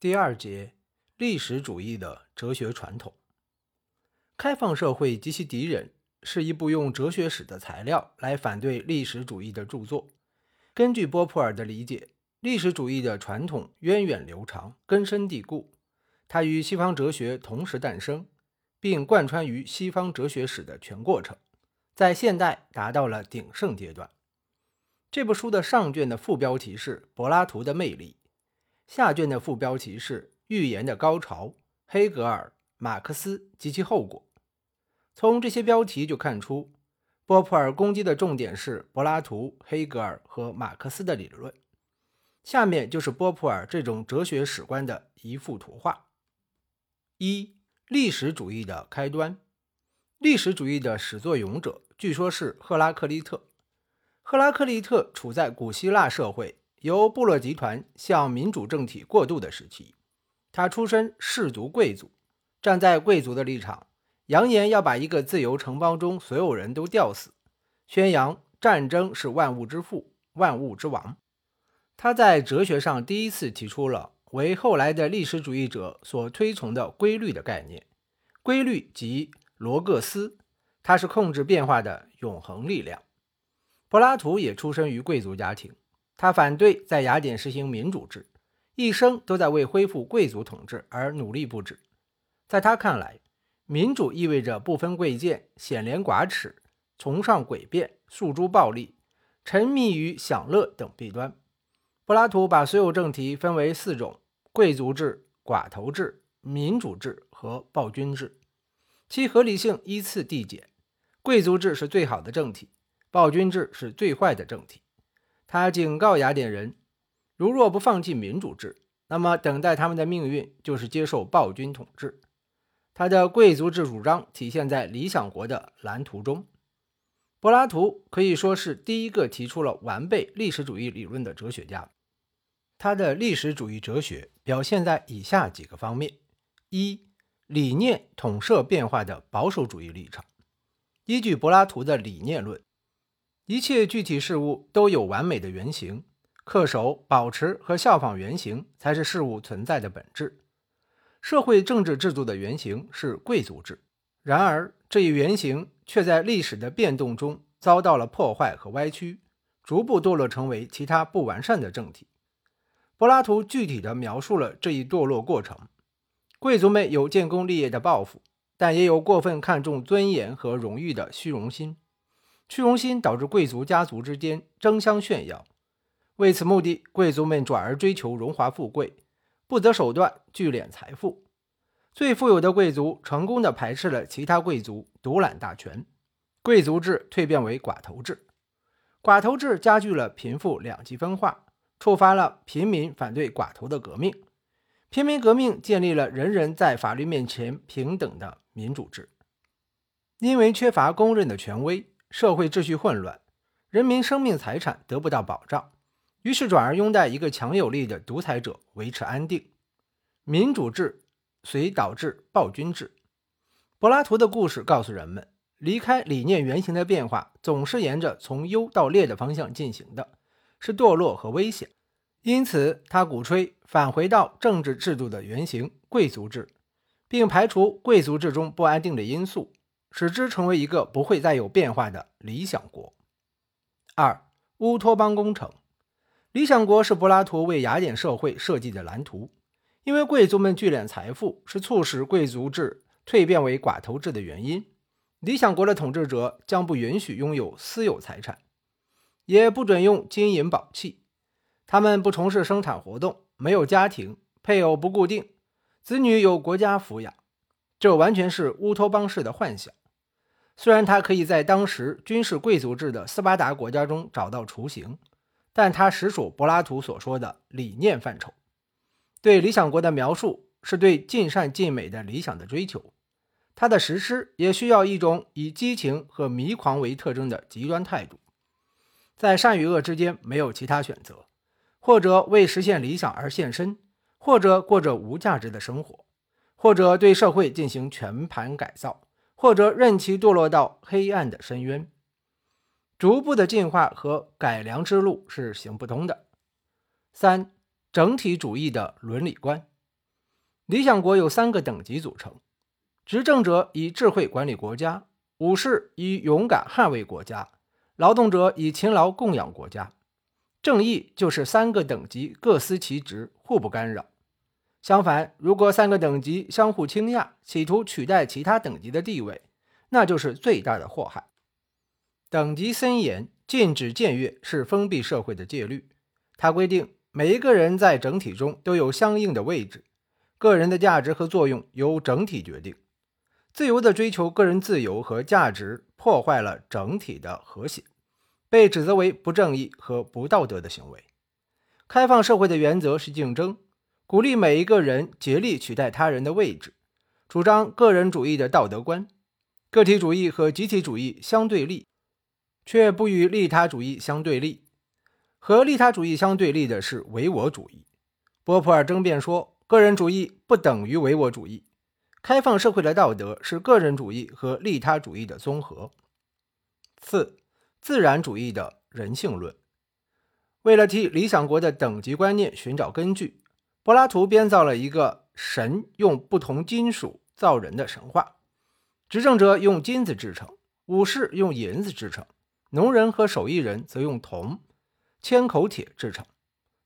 第二节，历史主义的哲学传统。开放社会及其敌人是一部用哲学史的材料来反对历史主义的著作。根据波普尔的理解，历史主义的传统源远流长，根深蒂固，它与西方哲学同时诞生，并贯穿于西方哲学史的全过程，在现代达到了鼎盛阶段。这部书的上卷的副标题是“柏拉图的魅力”。下卷的副标题是“预言的高潮：黑格尔、马克思及其后果”。从这些标题就看出，波普尔攻击的重点是柏拉图、黑格尔和马克思的理论。下面就是波普尔这种哲学史观的一幅图画：一、历史主义的开端。历史主义的始作俑者据说是赫拉克利特。赫拉克利特处在古希腊社会。由部落集团向民主政体过渡的时期，他出身氏族贵族，站在贵族的立场，扬言要把一个自由城邦中所有人都吊死，宣扬战争是万物之父、万物之王。他在哲学上第一次提出了为后来的历史主义者所推崇的规律的概念，规律即罗各斯，它是控制变化的永恒力量。柏拉图也出生于贵族家庭。他反对在雅典实行民主制，一生都在为恢复贵族统治而努力不止。在他看来，民主意味着不分贵贱、显廉寡耻、崇尚诡辩、诉诸暴力、沉迷于享乐等弊端。柏拉图把所有政体分为四种：贵族制、寡头制、民主制和暴君制，其合理性依次递减。贵族制是最好的政体，暴君制是最坏的政体。他警告雅典人，如若不放弃民主制，那么等待他们的命运就是接受暴君统治。他的贵族制主张体现在《理想国》的蓝图中。柏拉图可以说是第一个提出了完备历史主义理论的哲学家。他的历史主义哲学表现在以下几个方面：一、理念统摄变化的保守主义立场，依据柏拉图的理念论。一切具体事物都有完美的原型，恪守、保持和效仿原型才是事物存在的本质。社会政治制度的原型是贵族制，然而这一原型却在历史的变动中遭到了破坏和歪曲，逐步堕落成为其他不完善的政体。柏拉图具体地描述了这一堕落过程：贵族们有建功立业的抱负，但也有过分看重尊严和荣誉的虚荣心。虚荣心导致贵族家族之间争相炫耀，为此目的，贵族们转而追求荣华富贵，不择手段聚敛财富。最富有的贵族成功地排斥了其他贵族，独揽大权。贵族制蜕变为寡头制，寡头制加剧了贫富两极分化，触发了平民反对寡头的革命。平民革命建立了人人在法律面前平等的民主制，因为缺乏公认的权威。社会秩序混乱，人民生命财产得不到保障，于是转而拥戴一个强有力的独裁者维持安定。民主制遂导致暴君制。柏拉图的故事告诉人们，离开理念原型的变化总是沿着从优到劣的方向进行的，是堕落和危险。因此，他鼓吹返回到政治制度的原型——贵族制，并排除贵族制中不安定的因素。使之成为一个不会再有变化的理想国。二、乌托邦工程。理想国是柏拉图为雅典社会设计的蓝图，因为贵族们聚敛财富是促使贵族制蜕变为寡头制的原因。理想国的统治者将不允许拥有私有财产，也不准用金银宝器。他们不从事生产活动，没有家庭，配偶不固定，子女由国家抚养。这完全是乌托邦式的幻想。虽然他可以在当时军事贵族制的斯巴达国家中找到雏形，但他实属柏拉图所说的理念范畴。对理想国的描述是对尽善尽美的理想的追求，他的实施也需要一种以激情和迷狂为特征的极端态度，在善与恶之间没有其他选择，或者为实现理想而献身，或者过着无价值的生活，或者对社会进行全盘改造。或者任其堕落到黑暗的深渊，逐步的进化和改良之路是行不通的。三、整体主义的伦理观，理想国有三个等级组成：执政者以智慧管理国家，武士以勇敢捍卫国家，劳动者以勤劳供养国家。正义就是三个等级各司其职，互不干扰。相反，如果三个等级相互倾轧，企图取代其他等级的地位，那就是最大的祸害。等级森严、禁止僭越是封闭社会的戒律。它规定每一个人在整体中都有相应的位置，个人的价值和作用由整体决定。自由的追求个人自由和价值，破坏了整体的和谐，被指责为不正义和不道德的行为。开放社会的原则是竞争。鼓励每一个人竭力取代他人的位置，主张个人主义的道德观。个体主义和集体主义相对立，却不与利他主义相对立。和利他主义相对立的是唯我主义。波普尔争辩说，个人主义不等于唯我主义。开放社会的道德是个人主义和利他主义的综合。四、自然主义的人性论。为了替理想国的等级观念寻找根据。柏拉图编造了一个神用不同金属造人的神话：执政者用金子制成，武士用银子制成，农人和手艺人则用铜、铅口铁制成。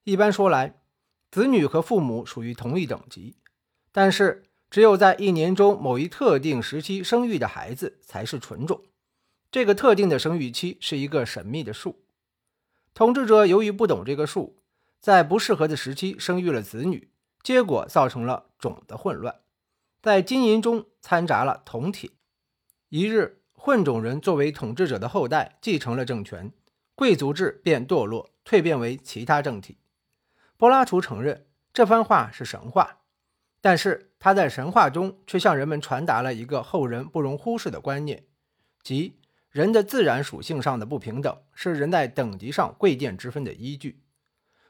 一般说来，子女和父母属于同一等级，但是只有在一年中某一特定时期生育的孩子才是纯种。这个特定的生育期是一个神秘的数。统治者由于不懂这个数。在不适合的时期生育了子女，结果造成了种的混乱，在金银中掺杂了铜铁。一日，混种人作为统治者的后代继承了政权，贵族制便堕落，蜕变为其他政体。柏拉图承认这番话是神话，但是他在神话中却向人们传达了一个后人不容忽视的观念，即人的自然属性上的不平等是人在等级上贵贱之分的依据。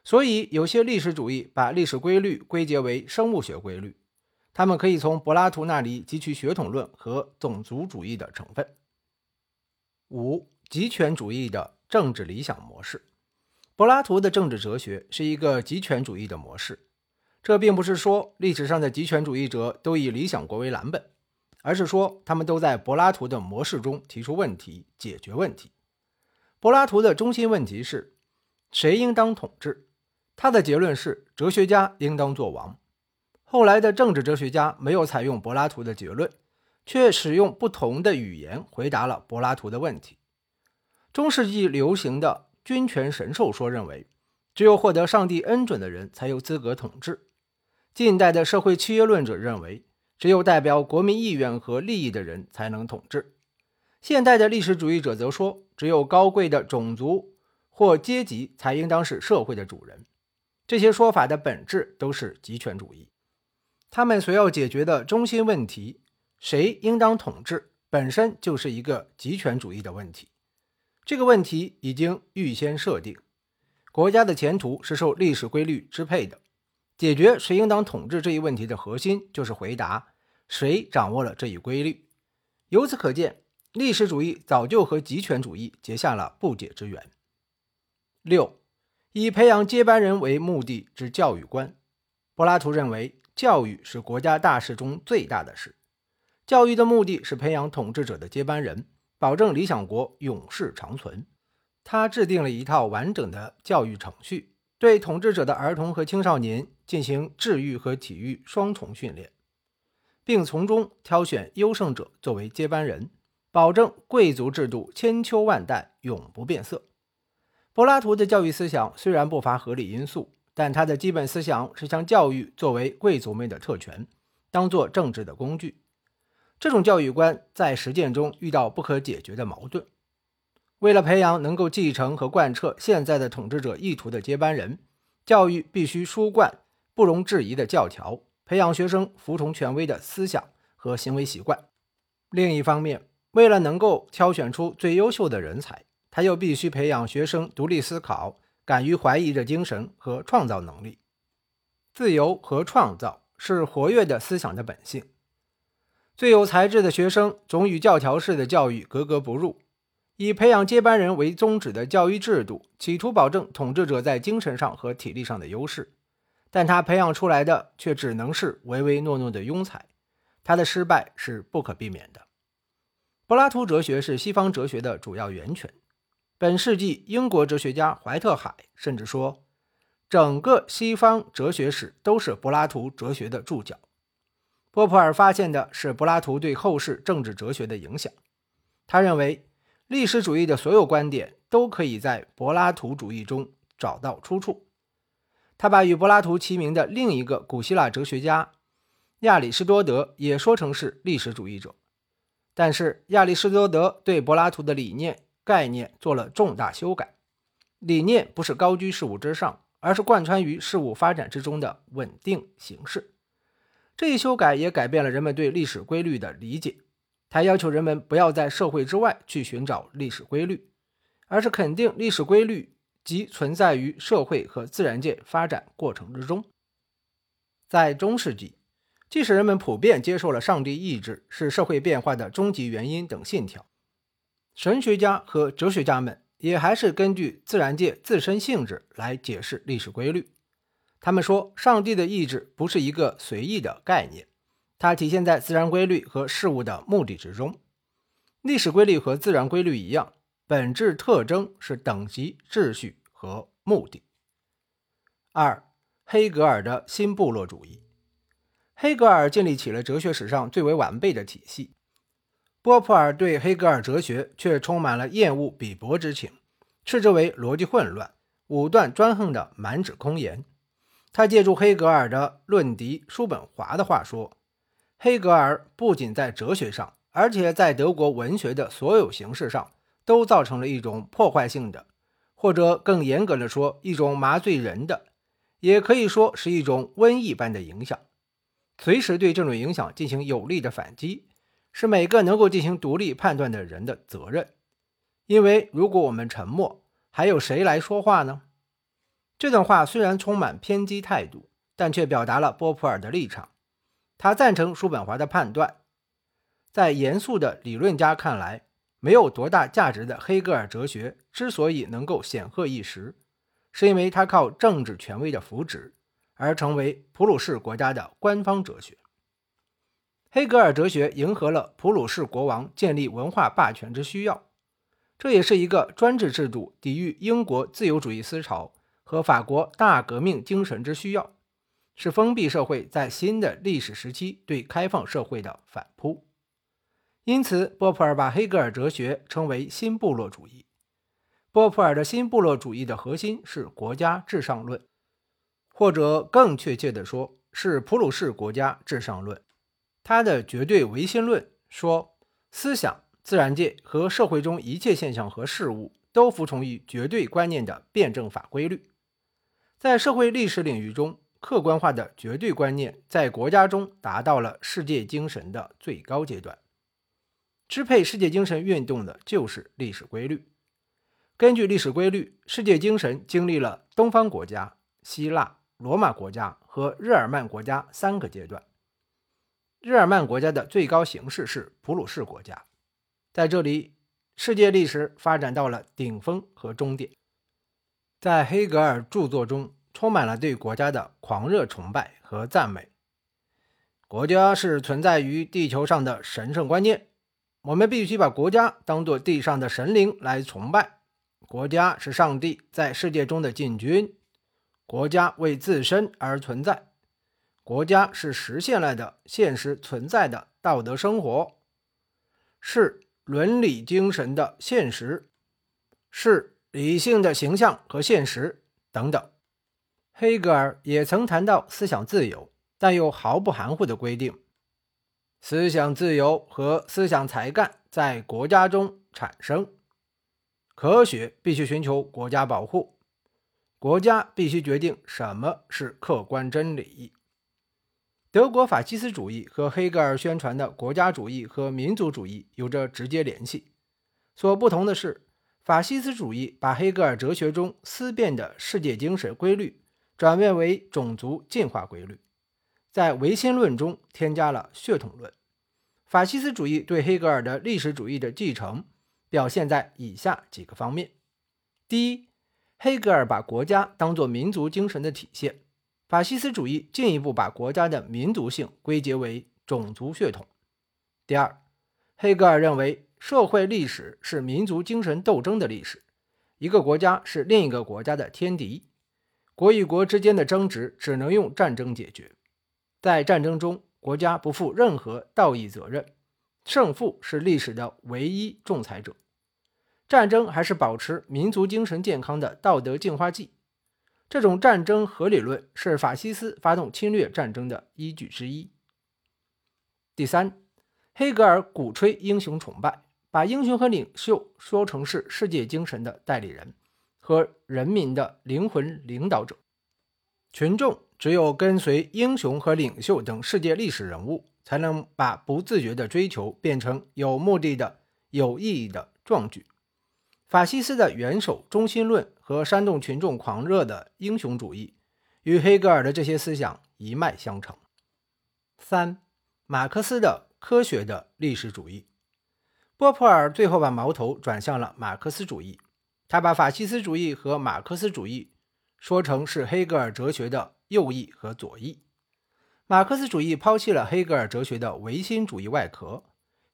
所以，有些历史主义把历史规律归结为生物学规律，他们可以从柏拉图那里汲取血统论和种族主义的成分。五、极权主义的政治理想模式。柏拉图的政治哲学是一个极权主义的模式，这并不是说历史上的极权主义者都以理想国为蓝本，而是说他们都在柏拉图的模式中提出问题，解决问题。柏拉图的中心问题是：谁应当统治？他的结论是，哲学家应当做王。后来的政治哲学家没有采用柏拉图的结论，却使用不同的语言回答了柏拉图的问题。中世纪流行的君权神授说认为，只有获得上帝恩准的人才有资格统治。近代的社会契约论者认为，只有代表国民意愿和利益的人才能统治。现代的历史主义者则说，只有高贵的种族或阶级才应当是社会的主人。这些说法的本质都是极权主义，他们所要解决的中心问题——谁应当统治，本身就是一个极权主义的问题。这个问题已经预先设定，国家的前途是受历史规律支配的。解决谁应当统治这一问题的核心，就是回答谁掌握了这一规律。由此可见，历史主义早就和极权主义结下了不解之缘。六。以培养接班人为目的之教育观，柏拉图认为，教育是国家大事中最大的事。教育的目的是培养统治者的接班人，保证理想国永世长存。他制定了一套完整的教育程序，对统治者的儿童和青少年进行治育和体育双重训练，并从中挑选优胜者作为接班人，保证贵族制度千秋万代永不变色。柏拉图的教育思想虽然不乏合理因素，但他的基本思想是将教育作为贵族们的特权，当做政治的工具。这种教育观在实践中遇到不可解决的矛盾。为了培养能够继承和贯彻现在的统治者意图的接班人，教育必须输灌不容置疑的教条，培养学生服从权威的思想和行为习惯。另一方面，为了能够挑选出最优秀的人才，他又必须培养学生独立思考、敢于怀疑的精神和创造能力。自由和创造是活跃的思想的本性。最有才智的学生总与教条式的教育格格不入。以培养接班人为宗旨的教育制度，企图保证统治者在精神上和体力上的优势，但他培养出来的却只能是唯唯诺诺的庸才，他的失败是不可避免的。柏拉图哲学是西方哲学的主要源泉。本世纪英国哲学家怀特海甚至说，整个西方哲学史都是柏拉图哲学的注脚。波普尔发现的是柏拉图对后世政治哲学的影响。他认为，历史主义的所有观点都可以在柏拉图主义中找到出处。他把与柏拉图齐名的另一个古希腊哲学家亚里士多德也说成是历史主义者，但是亚里士多德对柏拉图的理念概念做了重大修改。理念不是高居事物之上，而是贯穿于事物发展之中的稳定形式。这一修改也改变了人们对历史规律的理解。它要求人们不要在社会之外去寻找历史规律，而是肯定历史规律。即存在于社会和自然界发展过程之中。在中世纪，即使人们普遍接受了上帝意志是社会变化的终极原因等信条，神学家和哲学家们也还是根据自然界自身性质来解释历史规律。他们说，上帝的意志不是一个随意的概念，它体现在自然规律和事物的目的之中。历史规律和自然规律一样。本质特征是等级、秩序和目的。二、黑格尔的新部落主义。黑格尔建立起了哲学史上最为完备的体系。波普尔对黑格尔哲学却充满了厌恶鄙薄之情，斥之为逻辑混乱、武断专横的满纸空言。他借助黑格尔的论敌叔本华的话说：“黑格尔不仅在哲学上，而且在德国文学的所有形式上。”都造成了一种破坏性的，或者更严格的说，一种麻醉人的，也可以说是一种瘟疫般的影响。随时对这种影响进行有力的反击，是每个能够进行独立判断的人的责任。因为如果我们沉默，还有谁来说话呢？这段话虽然充满偏激态度，但却表达了波普尔的立场。他赞成叔本华的判断。在严肃的理论家看来。没有多大价值的黑格尔哲学之所以能够显赫一时，是因为它靠政治权威的扶植而成为普鲁士国家的官方哲学。黑格尔哲学迎合了普鲁士国王建立文化霸权之需要，这也是一个专制制度抵御英国自由主义思潮和法国大革命精神之需要，是封闭社会在新的历史时期对开放社会的反扑。因此，波普尔把黑格尔哲学称为新部落主义。波普尔的新部落主义的核心是国家至上论，或者更确切地说，是普鲁士国家至上论。他的绝对唯心论说，思想、自然界和社会中一切现象和事物都服从于绝对观念的辩证法规律。在社会历史领域中，客观化的绝对观念在国家中达到了世界精神的最高阶段。支配世界精神运动的就是历史规律。根据历史规律，世界精神经历了东方国家、希腊、罗马国家和日耳曼国家三个阶段。日耳曼国家的最高形式是普鲁士国家，在这里，世界历史发展到了顶峰和终点。在黑格尔著作中，充满了对国家的狂热崇拜和赞美。国家是存在于地球上的神圣观念。我们必须把国家当作地上的神灵来崇拜。国家是上帝在世界中的禁军，国家为自身而存在。国家是实现了的现实存在的道德生活，是伦理精神的现实，是理性的形象和现实等等。黑格尔也曾谈到思想自由，但又毫不含糊的规定。思想自由和思想才干在国家中产生，科学必须寻求国家保护，国家必须决定什么是客观真理。德国法西斯主义和黑格尔宣传的国家主义和民族主义有着直接联系，所不同的是，法西斯主义把黑格尔哲学中思辨的世界精神规律转变为种族进化规律。在唯心论中添加了血统论。法西斯主义对黑格尔的历史主义的继承表现在以下几个方面：第一，黑格尔把国家当作民族精神的体现，法西斯主义进一步把国家的民族性归结为种族血统。第二，黑格尔认为社会历史是民族精神斗争的历史，一个国家是另一个国家的天敌，国与国之间的争执只能用战争解决，在战争中，国家不负任何道义责任，胜负是历史的唯一仲裁者，战争还是保持民族精神健康的道德净化剂。这种战争合理论是法西斯发动侵略战争的依据之一。第三，黑格尔鼓吹英雄崇拜，把英雄和领袖说成是世界精神的代理人和人民的灵魂领导者。群众只有跟随英雄和领袖等世界历史人物，才能把不自觉的追求变成有目的的、有意义的壮举。法西斯的元首中心论和煽动群众狂热的英雄主义，与黑格尔的这些思想一脉相承。三、马克思的科学的历史主义。波普尔最后把矛头转向了马克思主义，他把法西斯主义和马克思主义说成是黑格尔哲学的右翼和左翼。马克思主义抛弃了黑格尔哲学的唯心主义外壳，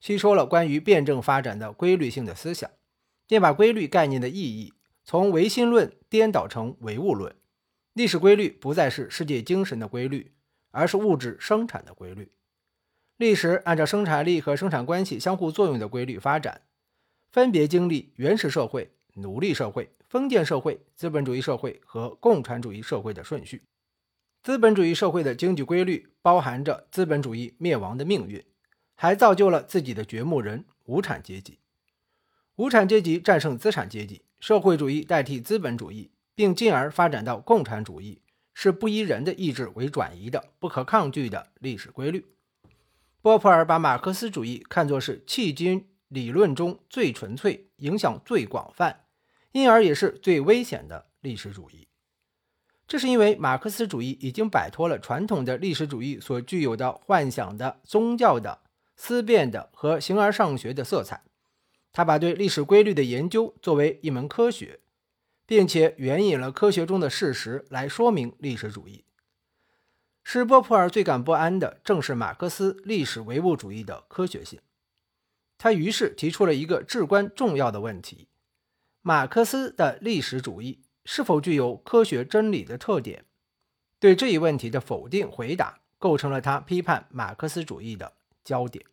吸收了关于辩证发展的规律性的思想。便把规律概念的意义从唯心论颠倒成唯物论。历史规律不再是世界精神的规律，而是物质生产的规律。历史按照生产力和生产关系相互作用的规律发展，分别经历原始社会、奴隶社会、封建社会、资本主义社会和共产主义社会的顺序。资本主义社会的经济规律包含着资本主义灭亡的命运，还造就了自己的掘墓人——无产阶级。无产阶级战胜资产阶级，社会主义代替资本主义，并进而发展到共产主义，是不依人的意志为转移的不可抗拒的历史规律。波普尔把马克思主义看作是迄今理论中最纯粹、影响最广泛，因而也是最危险的历史主义。这是因为马克思主义已经摆脱了传统的历史主义所具有的幻想的、宗教的、思辨的和形而上学的色彩。他把对历史规律的研究作为一门科学，并且援引了科学中的事实来说明历史主义。使波普尔最感不安的正是马克思历史唯物主义的科学性。他于是提出了一个至关重要的问题：马克思的历史主义是否具有科学真理的特点？对这一问题的否定回答，构成了他批判马克思主义的焦点。